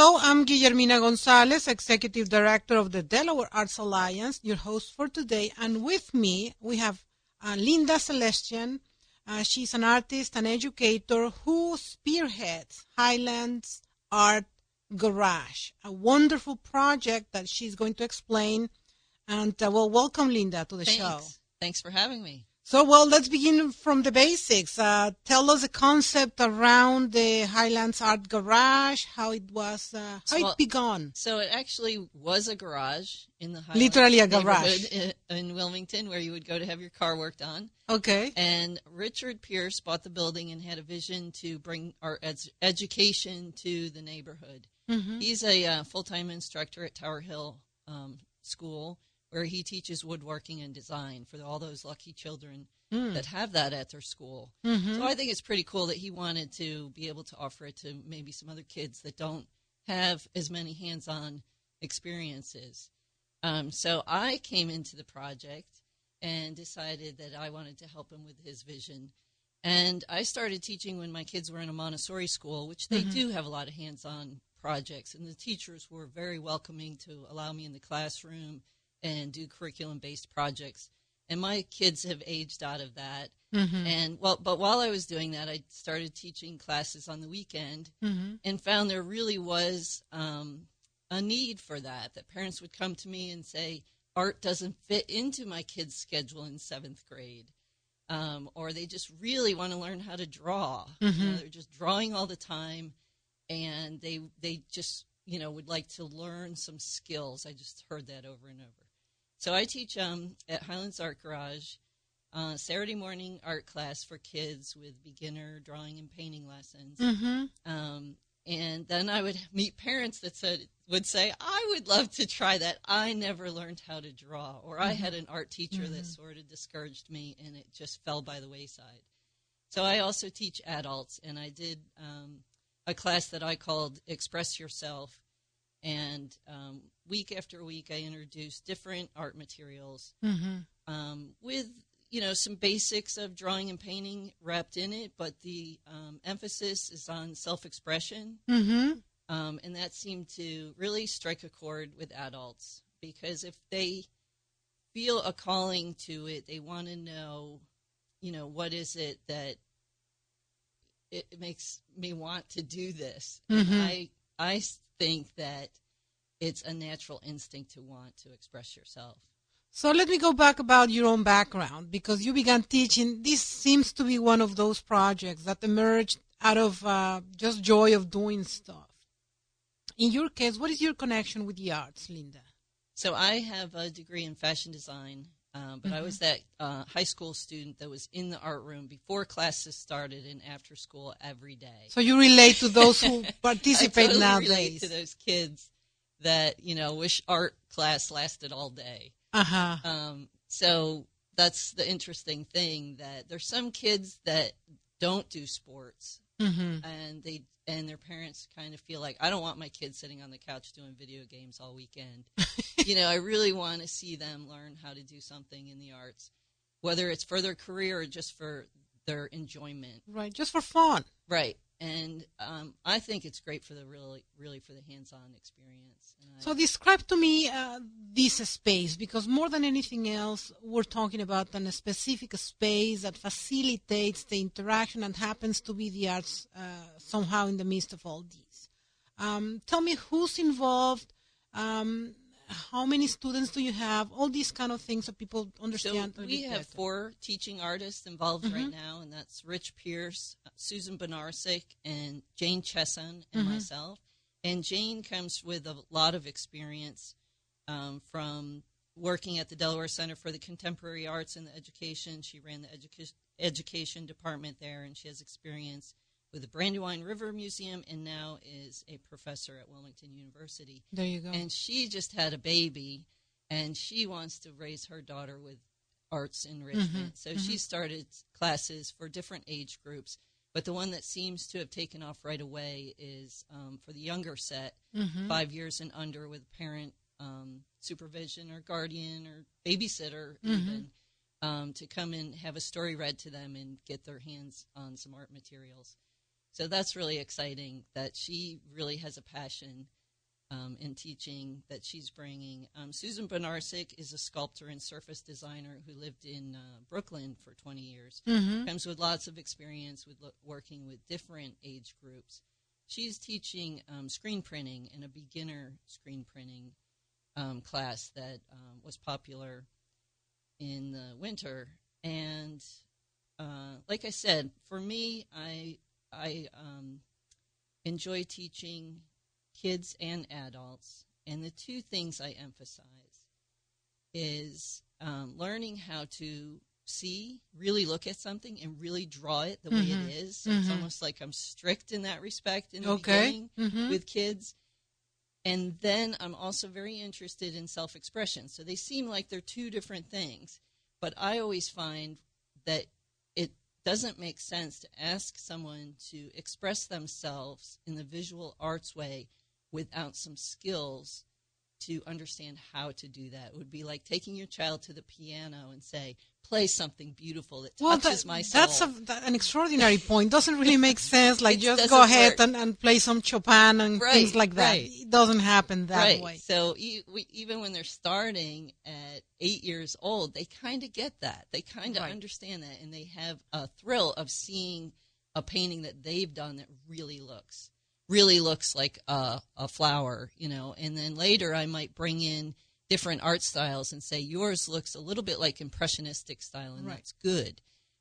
Hello, I'm Guillermina Gonzalez, Executive Director of the Delaware Arts Alliance, your host for today. And with me, we have uh, Linda Celestian. Uh, she's an artist and educator who spearheads Highlands Art Garage, a wonderful project that she's going to explain. And uh, well, welcome, Linda, to the Thanks. show. Thanks for having me. So, well, let's begin from the basics. Uh, tell us the concept around the Highlands Art Garage, how it was, uh, how Well, it began. So it actually was a garage in the Highlands Literally a garage. in, in Wilmington where you would go to have your car worked on. Okay. And Richard Pierce bought the building and had a vision to bring art ed- education to the neighborhood. Mm-hmm. He's a uh, full time instructor at Tower Hill um, School where he teaches woodworking and design for all those lucky children that have that at their school. Mm-hmm. So I think it's pretty cool that he wanted to be able to offer it to maybe some other kids that don't have as many hands on experiences. Um, so I came into the project and decided that I wanted to help him with his vision. And I started teaching when my kids were in a Montessori school, which they do have a lot of hands on projects. And the teachers were very welcoming to allow me in the classroom and do curriculum based projects. And my kids have aged out of that. Mm-hmm. And well, but while I was doing that, I started teaching classes on the weekend Mm-hmm. and found there really was um, a need for that. That parents would come to me and say, art doesn't fit into my kid's schedule in seventh grade. Um, or they just really want to learn how to draw. You know, they're just drawing all the time, and they they just you know would like to learn some skills. I just heard that over and over. So I teach um, at Highlands Art Garage uh, Saturday morning art class for kids with beginner drawing and painting lessons. Mm-hmm. Um, and then I would meet parents that said would say, "I would love to try that. I never learned how to draw." Or I had an art teacher that sort of discouraged me, and it just fell by the wayside. So I also teach adults, and I did um, a class that I called "Express Yourself." And um, week after week, I introduced different art materials Mm-hmm. um, with you know some basics of drawing and painting wrapped in it, but the um, emphasis is on self-expression, Mm-hmm. um, and that seemed to really strike a chord with adults because if they feel a calling to it, they want to know, you know, what is it that it makes me want to do this. Mhm. And I I think that it's a natural instinct to want to express yourself. So let me go back about your own background because you began teaching. This seems to be one of those projects that emerged out of uh, just joy of doing stuff. In your case, what is your connection with the arts, Linda? So I have a degree in fashion design, um, but I was that uh, high school student that was in the art room before classes started and after school every day. So you relate to those who participate I totally relate to those kids that you know wish art class lasted all day. Uh huh. Um, so that's the interesting thing that there's some kids that don't do sports Mm-hmm. and they and their parents kind of feel like I don't want my kids sitting on the couch doing video games all weekend. you know, I really want to see them learn how to do something in the arts, whether it's for their career or just for their enjoyment. Right, just for fun. Right. And um, I think it's great for the really, really for the hands-on experience. And I- So describe to me uh, this space because more than anything else, we're talking about a specific space that facilitates the interaction and happens to be the arts uh, somehow in the midst of all these. Um, tell me who's involved, um, how many students do you have, all these kind of things so people understand. a we have better. four teaching artists involved right Mm-hmm. now, and that's Rich Pierce, Susan Benarsic, and Jane Chesson, and Mm-hmm. myself. And Jane comes with a lot of experience um, from working at the Delaware Center for the Contemporary Arts and the Education. She ran the educa- education department there, and she has experience with the Brandywine River Museum, and now is a professor at Wilmington University There you go. and she just had a baby and she wants to raise her daughter with arts enrichment so she started classes for different age groups but the one that seems to have taken off right away is um, for the younger set Mhm. five years and under with parent um, supervision or guardian or babysitter Mm-hmm. even um, to come and have a story read to them and get their hands on some art materials So that's really exciting that she really has a passion um, in teaching that she's bringing. Um, Susan Bonarsik is a sculptor and surface designer who lived in uh, Brooklyn for 20 years. Mm-hmm. Comes with lots of experience with lo- working with different age groups. She's teaching um, screen printing in a beginner screen printing um, class that um, was popular in the winter. And uh, like I said, for me, I I um, enjoy teaching kids and adults, and the two things I emphasize is um, learning how to see, really look at something, and really draw it the way Mhm. it is. So it's Mhm. almost like I'm strict in that respect in the Okay. beginning Mhm. with kids. And then I'm also very interested in self expression. So they seem like they're two different things. But I always find that doesn't make sense to ask someone to express themselves in the visual arts way without some skills to understand how to do that. It would be like taking your child to the piano and say, play something beautiful that Well, touches that- my soul. that's a, that, an extraordinary point. Doesn't really make sense. Like It just go ahead and, and play some Chopin and Right, things like that. right. It doesn't happen that right. way. So e- we, even when they're starting at eight years old, they kind of get that. They kind of understand that, and they have a thrill of seeing a painting that they've done that really looks really looks like a, a flower, you know. And then later, I might bring in different art styles and say yours looks a little bit like impressionistic style, and Right. that's good.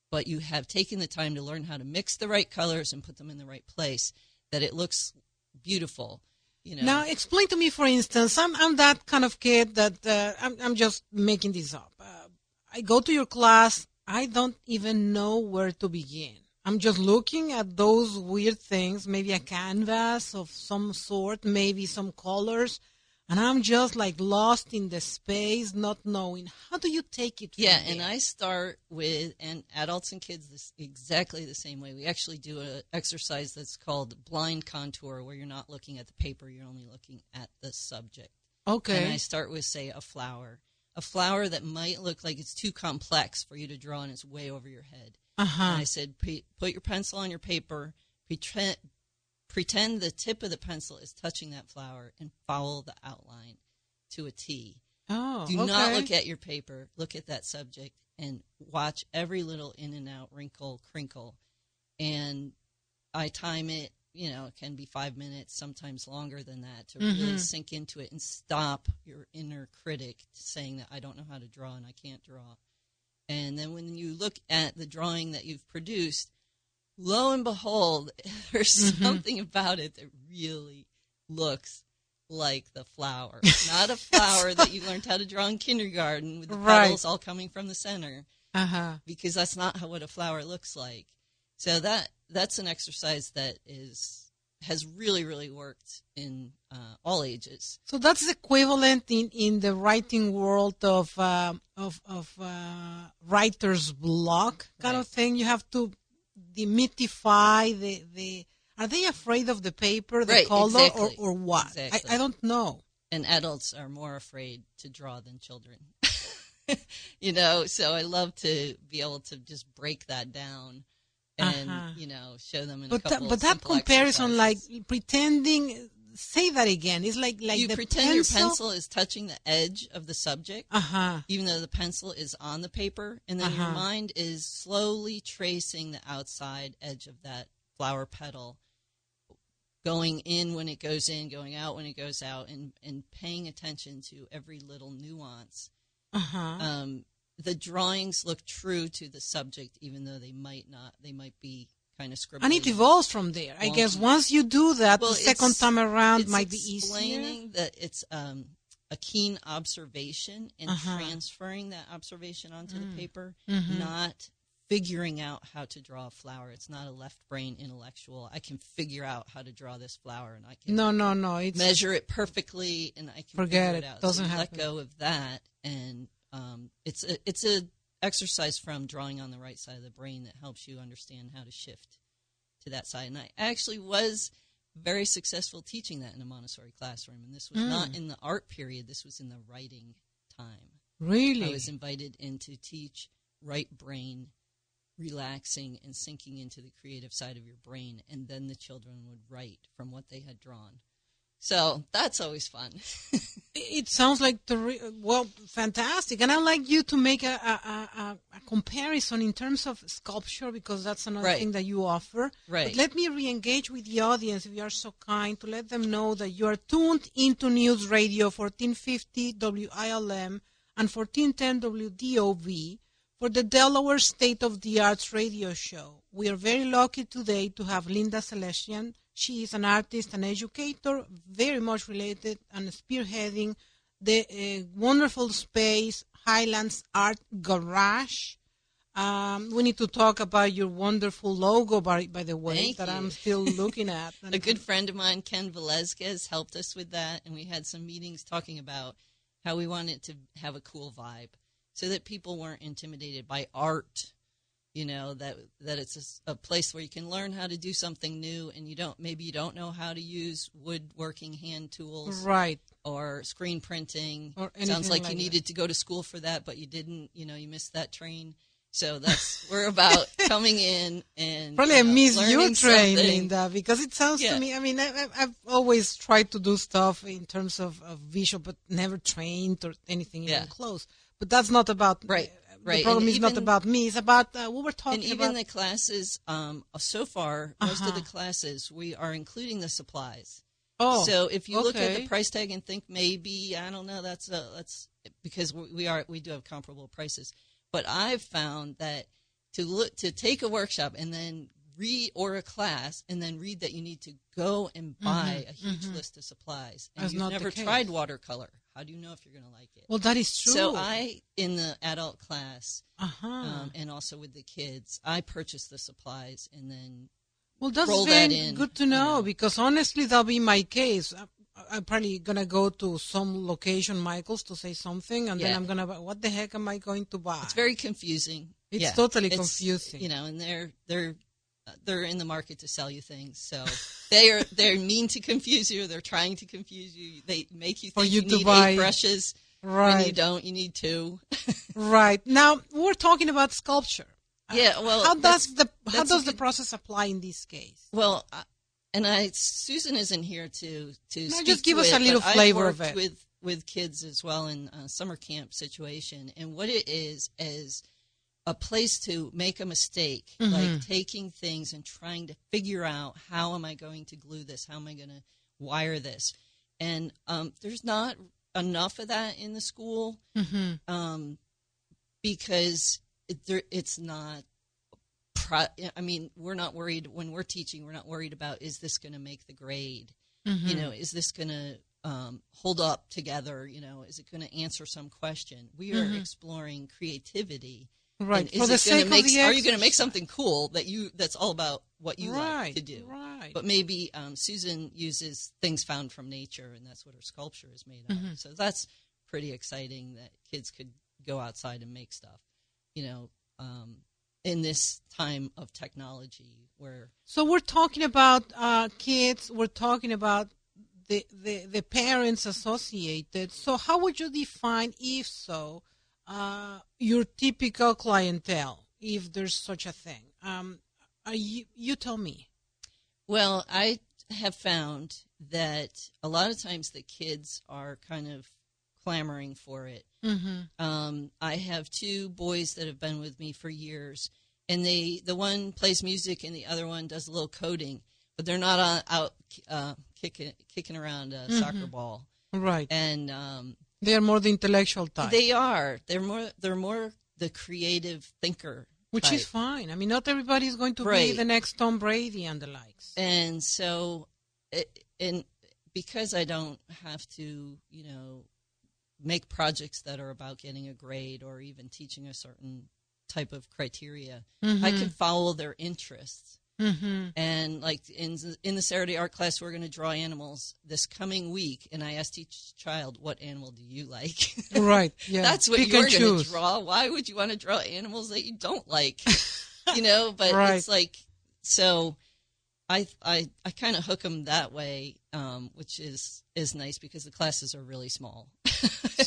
But you have taken the time to learn how to mix the right colors and put them in the right place, that it looks beautiful. You know. Now, explain to me, for instance, I'm, I'm that kind of kid that uh, I'm, I'm just making this up. Uh, I go to your class, I don't even know where to begin. I'm just looking at those weird things, maybe a canvas of some sort, maybe some colors, and I'm just like lost in the space, not knowing how do you take it. From Yeah, and? I start with and adults and kids this exactly the same way. We actually do an exercise that's called blind contour, where you're not looking at the paper, you're only looking at the subject. Okay. And I start with say a flower, a flower that might look like it's too complex for you to draw, and it's way over your head. uh huh, I said, put your pencil on your paper, pretend, pretend the tip of the pencil is touching that flower, and follow the outline to a T. oh, Do okay. not look at your paper. Look at that subject and watch every little in and out, wrinkle, crinkle. And I time it, you know, it can be five minutes, sometimes longer than that, to really Mhm. sink into it and stop your inner critic saying that I don't know how to draw and I can't draw. And then when you look at the drawing that you've produced, lo and behold, there's Mhm. something about it that really looks like the flower. Not a flower that you learned how to draw in kindergarten with the Right. petals all coming from the center, uh huh. because that's not how what a flower looks like. So that that's an exercise that is has really really worked in uh, all ages. So that's equivalent in, in the writing world of um of of uh, writer's block kind of thing. You have to demystify the the. Are they afraid of the paper, the Right, color, exactly. or, or what? Exactly. I, I don't know. and adults are more afraid to draw than children. you know, so I love to be able to just break that down and Uh-huh. you know show them in But a couple that, but that comparison, like pretending, say that again. It's like like you the pretend your pencil is touching the edge of the subject, Uh huh. even though the pencil is on the paper, and then your Uh-huh. mind is slowly tracing the outside edge of that flower petal, going in when it goes in, going out when it goes out, and and paying attention to every little nuance. Uh huh. um, the drawings look true to the subject, even though they might not. They might be kind of scribbled. and it evolves from there. I guess once you do that, Well, the second time around might be easier. explaining that it's um, a keen observation and Uh-huh. transferring that observation onto Mm. the paper, Mhm. not figuring out how to draw a flower. It's not a left brain intellectual. I can figure out how to draw this flower, and I can No, no, no. It's measure it perfectly, and I can Forget it. it out. Doesn't so let go of that, and um, it's a it's a exercise from drawing on the right side of the brain that helps you understand how to shift to that side. And I actually was very successful teaching that in a Montessori classroom, and this was not Mm. in the art period. This was in the writing time. really. I was invited in to teach right brain relaxing and sinking into the creative side of your brain, and then the children would write from what they had drawn. So that's always fun. it sounds like the re- well, fantastic, and I'd like you to make a, a, a, a comparison in terms of sculpture because that's another Right. thing that you offer. Right. But let me re-engage with the audience, if you are so kind, to let them know that you are tuned into News Radio 1450 WILM and 1410 WDOV for the Delaware State of the Arts radio show. We are very lucky today to have Linda Celestian. She is an artist and educator, very much related and spearheading the uh, wonderful space Highlands Art Garage. Um, we need to talk about your wonderful logo, by, by the way, Thank that you. I'm still looking at. a good friend of mine, Ken Velezquez, helped us with that, and we had some meetings talking about how we wanted to have a cool vibe, so that people weren't intimidated by art. You know that that it's a place where you can learn how to do something new, and you don't maybe you don't know how to use woodworking hand tools Right. or screen printing. Or Sounds like, like you that. needed to go to school for that, but you didn't. You know, you missed that train. So that's we're about coming in and Probably I uh, miss your learning train, something. Linda, because it sounds Yeah. to me. I mean, I, I- I've always tried to do stuff in terms of, of visual, but never trained or anything Yeah. even close. But that's not about Right, The problem And is not about me. It's about uh, we were talking and even about. the classes um, so far most of Uh-huh. the classes we are including the supplies oh, so if you look at the price tag and think maybe i don't know that's a, that's because we are we do have comparable prices but i've found that to look to take a workshop and then read or a class and then read that you need to go and buy a huge list of supplies and Mm-hmm, That's you've never tried watercolor how do you know if you're going to like it well, that is true. so i in the adult class uh-huh. um, and also with the kids. I purchase the supplies and then Well, that's roll that in, good to you know know. because honestly, that'll be my case. I'm, probably gonna go to some location, Michael's, to say something, and then I'm gonna. What the heck am I going to buy? it's very confusing. It's Yeah, totally it's, confusing. You know, and they're they're they're in the market to sell you things, so they are they're mean to confuse you. They're trying to confuse you. They make you think you you, need buy- eight brushes when you don't. You need two. right. Now we're talking about sculpture. Yeah, well, how does the how does the good- process apply in this case? Well, I- and I Susan isn't here to to No, speak just give us it, a little flavor of it. with with kids as well in a summer camp situation, and what it is is a place to make a mistake, Mm-hmm. like taking things and trying to figure out how am I going to glue this, how am I going to wire this, and um, there's not enough of that in the school Mm-hmm. um, because it, there, it's not. Pro- I mean, we're not worried when we're teaching. We're not worried about is this going to make the grade. Mm-hmm. You know, is this going to um, hold up together? You know, is it going to answer some question? We are exploring creativity. Right. And For is the sake make, of the Are you going to make something cool that you that's all about what you right, like to do? Right. But maybe um, Susan uses things found from nature, and that's what her sculpture is made Mm-hmm. of. So that's pretty exciting that kids could go outside and make stuff. You know, um, in this time of technology where So we're talking about uh, kids. We're talking about the, the the parents associated. So how would you define, if so, uh, your typical clientele, if there's such a thing? Um, are you you tell me. Well, I have found that a lot of times the kids are kind of clamoring for it. Mm-hmm. Um, I have two boys that have been with me for years, and they the one plays music and the other one does a little coding, but they're not on, out uh, kicking kicking around a soccer ball. Right. And um, They are more the intellectual type, they are they're more they're more the creative thinker, which is fine. I mean, not everybody is going to be the next Tom Brady and the likes. and so it, and because I don't have to, you know, make projects that are about getting a grade or even teaching a certain type of criteria, I mm-hmm. can follow their interests. Mm-hmm. And like in in the Saturday art class, we're going to draw animals this coming week, and I asked each child, "What animal do you like?" Right. Yeah. That's what Pick you're going to draw. Why would you want to draw animals that you don't like? you know, but Right. it's like so. I I I kind of hook them that way, um, which is is nice because the classes are really small.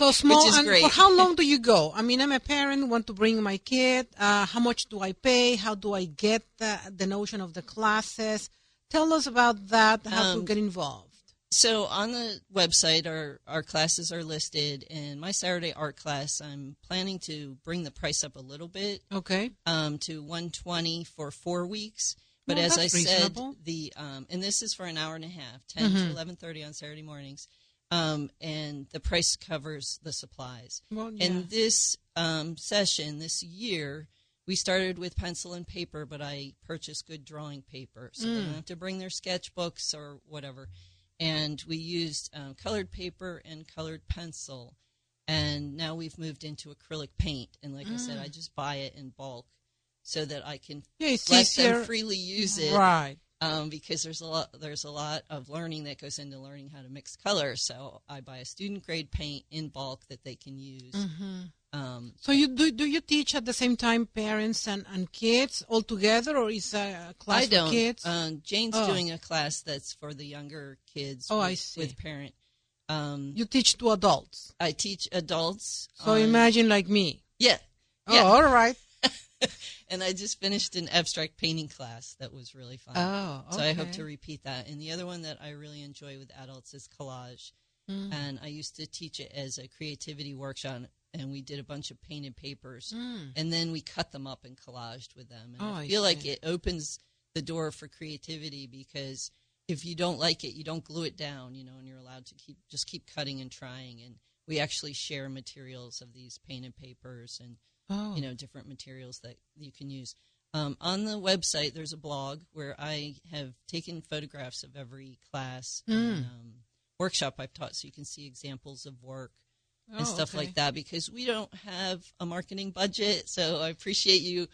So small. is and great. For how long do you go? I mean, I'm a parent, want to bring my kid. Uh, how much do I pay? How do I get the, the notion of the classes? Tell us about that. How to Um, get involved. So on the website, our, our classes are listed. And my Saturday art class, I'm planning to bring the price up a little bit Okay. um, to 120 for four weeks. But Well, as I that's said, the um, and this is for an hour and a half, 10 Mm-hmm. to 11:30 on Saturday mornings, um, and the price covers the supplies. Well, yeah. And this um, session this year, we started with pencil and paper, but I purchased good drawing paper, so Mm. they don't have to bring their sketchbooks or whatever. And we used um, colored paper and colored pencil, and now we've moved into acrylic paint. And like I said, Mm. I just buy it in bulk so that I can yeah, let them freely use it Right. um, because there's a lot there's a lot of learning that goes into learning how to mix colors. So I buy a student grade paint in bulk that they can use. hmm Um, So you do do you teach at the same time parents and, and kids all together, or is a class I don't. for kids? Um, Jane's Oh. doing a class that's for the younger kids. Oh, with, I see. With parent. Um, you teach to adults. I teach adults. So on- imagine like me. Yeah, Oh, Yeah. all right. and I just finished an abstract painting class that was really fun. Oh, So I hope to repeat that. And the other one that I really enjoy with adults is collage. Mm. And I used to teach it as a creativity workshop, and we did a bunch of painted papers, Mm. and then we cut them up and collaged with them. And Oh, I I feel like it opens the door for creativity because if you don't like it, you don't glue it down, you know, and you're allowed to keep just keep cutting and trying. And we actually share materials of these painted papers and Oh. you know different materials that you can use. Um, on the website, there's a blog where I have taken photographs of every class and Mm. um, workshop I've taught, so you can see examples of work and Oh, stuff okay. like that. Because we don't have a marketing budget, so I appreciate you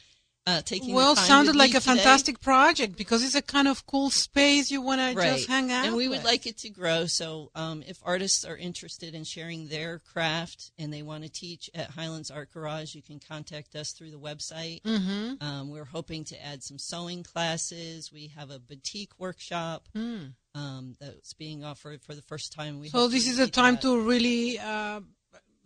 uh, taking. Well, sounded with like a today. fantastic project because it's a kind of cool space you want to just hang out. And we would like it to grow. So um, if artists are interested in sharing their craft and they want to teach at Highlands Art Garage, you can contact us through the website. Mm-hmm. Um, we're hoping to add some sewing classes. We have a boutique workshop Mm. um, that's being offered for the first time. We So this is a time that. to really uh,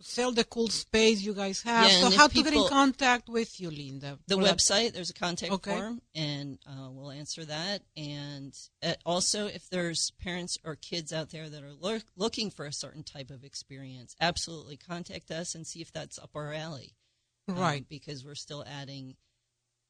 sell the cool space you guys have. Yeah, so how to get in contact with you, Linda? the For that- website. There's a contact Okay. form, and uh, we'll answer that. And uh, also, if there's parents or kids out there that are look looking for a certain type of experience, absolutely contact us and see if that's up our alley. um, Right. because we're still adding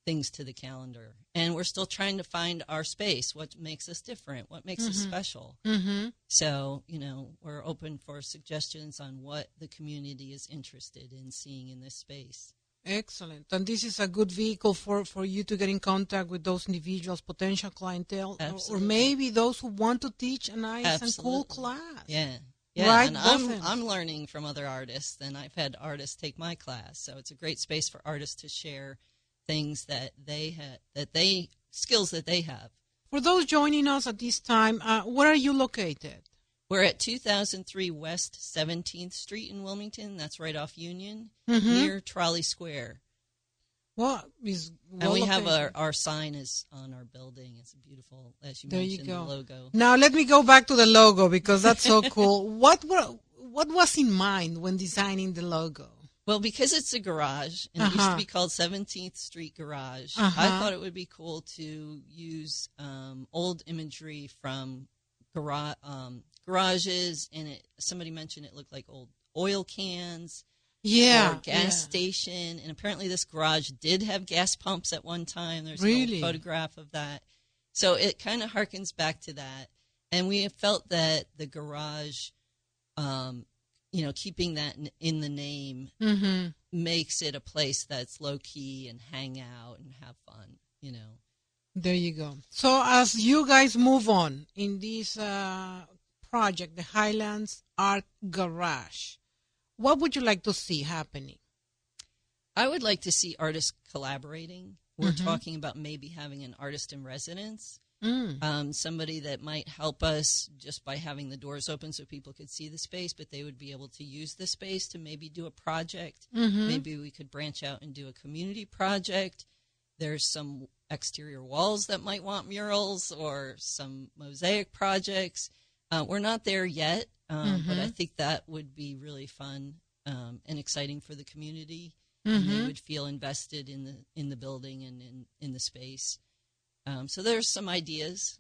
things to the calendar, and we're still trying to find our space. What makes us different? What makes us Mhm. special? Mm-hmm. So, you know, we're open for suggestions on what the community is interested in seeing in this space. Excellent. And this is a good vehicle for, for you to get in contact with those individuals, potential clientele, or- or maybe those who want to teach a nice and cool class. Yeah. Yeah, Right, and I'm. I'm learning from other artists, and I've had artists take my class, so it's a great space for artists to share things that they had that they skills that they have. For those joining us at this time, uh, where are you located? We're at 2003 West 17th Street in Wilmington. That's right off Union, Mhm. near Trolley Square. Well, is and well we have our, our sign is on our building. It's a beautiful, as you There you go. the logo. Now let me go back to the logo because that's so cool. What were what was in mind when designing the logo? Well, because it's a garage and it used Uh-huh. to be called 17th Street Garage, Uh-huh. I thought it would be cool to use um, old imagery from garage um, garages. And it, somebody mentioned it looked like old oil cans Yeah, or gas yeah. station. And apparently, this garage did have gas pumps at one time. There's Really? old photograph of that. So it kind of harkens back to that. And we have felt that the garage, um, you know, keeping that in, in the name Mm-hmm. makes it a place that's low key and hang out and have fun, you know. There you go. So as you guys move on in this uh, project, the Highlands Art Garage, what would you like to see happening? I would like to see artists collaborating. We're Mhm. talking about maybe having an artist in residence, Mm. um, somebody that might help us just by having the doors open so people could see the space, but they would be able to use the space to maybe do a project. Mhm. Maybe we could branch out and do a community project. There's some exterior walls that might want murals or some mosaic projects. Uh, we're not there yet, um, but I think that would be really fun um, and exciting for the community. And they Mhm. would feel invested in the in the building and in, in the space. Um, so there's some ideas.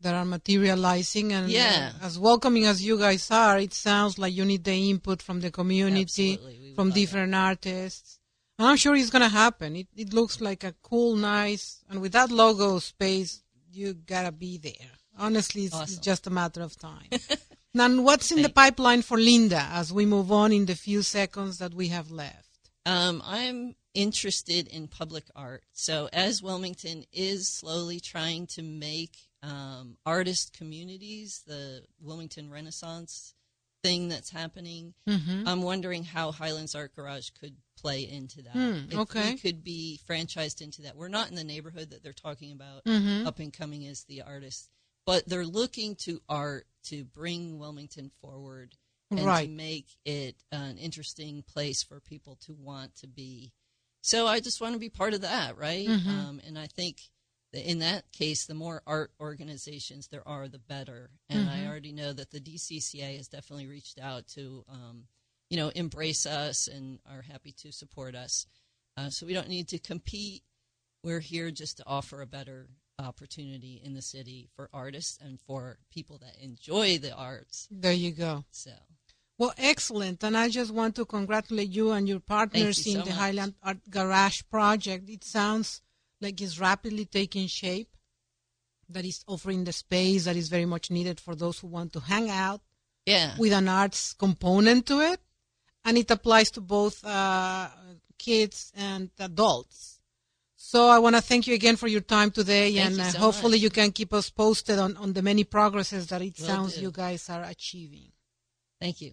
that are materializing and uh, Yeah. as welcoming as you guys are it sounds like you need the input from the community Absolutely. We would from love that. different artists and i'm sure it's going to happen it, it looks like a cool nice and with that logo space you gotta be there honestly it's, it's Awesome. just a matter of time now what's in the pipeline for linda as we move on in the few seconds that we have left Um, I'm interested in public art. So, as Wilmington is slowly trying to make um, artist communities, the Wilmington Renaissance thing that's happening, mm-hmm. I'm wondering how Highlands Art Garage could play into that. If okay. we could be franchised into that. We're not in the neighborhood that they're talking about Mm-hmm. up and coming as the artists, but they're looking to art to bring Wilmington forward and right to make it an interesting place for people to want to be. So I just want to be part of that, right? Mhm. Um, and I think that in that case, the more art organizations there are, the better. And I Mhm. already know that the DCCA has definitely reached out to, um, you know, embrace us and are happy to support us. Uh, so we don't need to compete. We're here just to offer a better opportunity in the city for artists and for people that enjoy the arts. there you go So Well, excellent. And I just want to congratulate you and your partners you in so the much. Highland Art Garage project. It sounds like it's rapidly taking shape, that is offering the space that is very much needed for those who want to hang out yeah, with an arts component to it. And it applies to both uh, kids and adults. So I want to thank you again for your time today, Thank and you uh, so hopefully much. you can keep us posted on, on the many progresses that it Will sounds do. you guys are achieving. thank you.